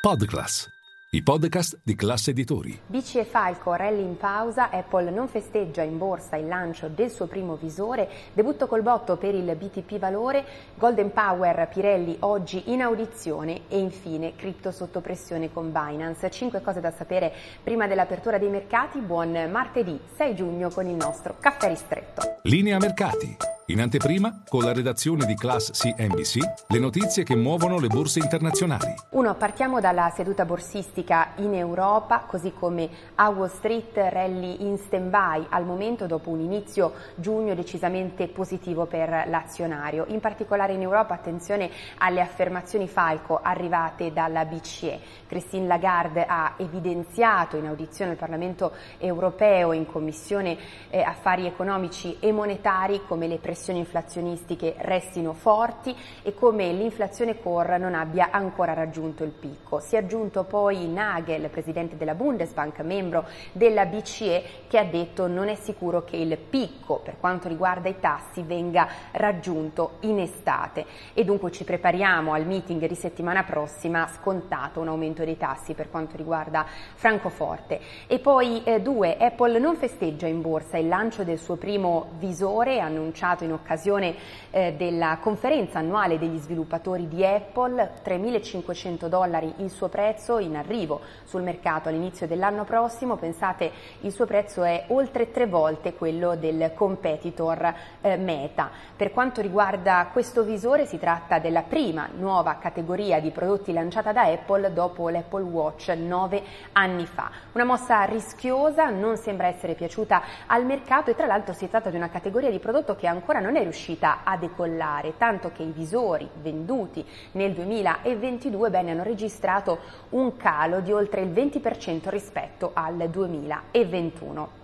Podclass, i podcast di classe editori. Bici e Falco, rally in pausa, Apple non festeggia in borsa il lancio del suo primo visore, debutto col botto per il BTP Valore, Golden Power, Pirelli oggi in audizione e infine cripto sotto pressione con Binance. Cinque cose da sapere prima dell'apertura dei mercati. Buon martedì 6 giugno con il nostro caffè ristretto. Linea mercati. In anteprima, con la redazione di Class CNBC, le notizie che muovono le borse internazionali. Uno, partiamo dalla seduta borsistica in Europa, così come a Wall Street rally in stand-by al momento dopo un inizio giugno decisamente positivo per l'azionario. In particolare in Europa attenzione alle affermazioni falco arrivate dalla BCE. Christine Lagarde ha evidenziato in audizione al Parlamento europeo in Commissione eh, Affari Economici e Monetari come le pressioni pressioni inflazionistiche restino forti e come l'inflazione core non abbia ancora raggiunto il picco. Si è aggiunto poi Nagel, presidente della Bundesbank, membro della BCE, che ha detto non è sicuro che il picco per quanto riguarda i tassi venga raggiunto in estate e dunque ci prepariamo al meeting di settimana prossima scontato un aumento dei tassi per quanto riguarda Francoforte. E poi eh, due, Apple non festeggia in borsa il lancio del suo primo visore annunciato in in occasione eh, della conferenza annuale degli sviluppatori di Apple, 3.500 dollari il suo prezzo in arrivo sul mercato all'inizio dell'anno prossimo, pensate il suo prezzo è oltre tre volte quello del competitor eh, Meta. Per quanto riguarda questo visore si tratta della prima nuova categoria di prodotti lanciata da Apple dopo l'Apple Watch nove anni fa. Una mossa rischiosa, non sembra essere piaciuta al mercato e tra l'altro si tratta di una categoria di prodotto che ancora non è riuscita a decollare, tanto che i visori venduti nel 2022 bene, hanno registrato un calo di oltre il 20% rispetto al 2021.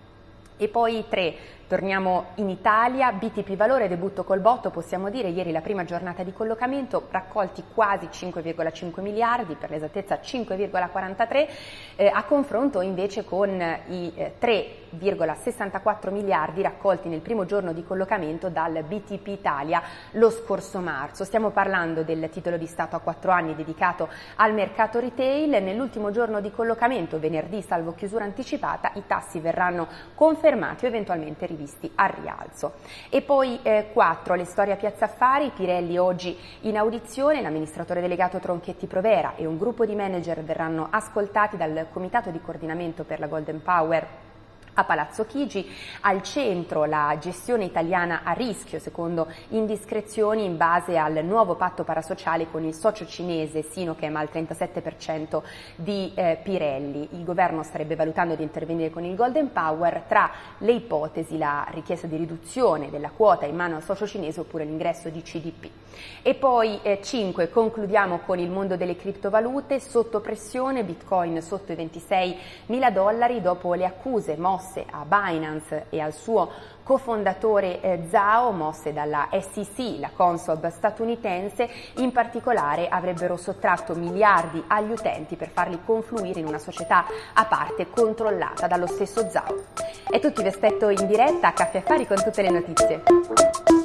E poi tre, Torniamo in Italia, BTP Valore, debutto col botto, possiamo dire ieri la prima giornata di collocamento, raccolti quasi 5,5 miliardi, per l'esattezza 5,43, eh, a confronto invece con i eh, 3,64 miliardi raccolti nel primo giorno di collocamento dal BTP Italia lo scorso marzo. Stiamo parlando del titolo di Stato a 4 anni dedicato al mercato retail, nell'ultimo giorno di collocamento, venerdì salvo chiusura anticipata, i tassi verranno confermati o eventualmente rivisti rivisti al rialzo. E poi eh, 4, le storie a Piazza Affari, Pirelli oggi in audizione, l'amministratore delegato Tronchetti Provera e un gruppo di manager verranno ascoltati dal Comitato di Coordinamento per la Golden Power a Palazzo Chigi, al centro la gestione italiana a rischio secondo indiscrezioni in base al nuovo patto parasociale con il socio cinese Sinochem al 37% di eh, Pirelli. Il governo starebbe valutando di intervenire con il Golden Power tra le ipotesi la richiesta di riduzione della quota in mano al socio cinese oppure l'ingresso di CDP. E poi 5 eh, concludiamo con il mondo delle criptovalute sotto pressione, Bitcoin sotto i 26 mila dollari dopo le accuse mosse mosse a Binance e al suo cofondatore eh, Zhao, mosse dalla SEC, la Consob statunitense, in particolare avrebbero sottratto miliardi agli utenti per farli confluire in una società a parte controllata dallo stesso Zhao. È tutti vi aspetto in diretta a Caffè Affari con tutte le notizie.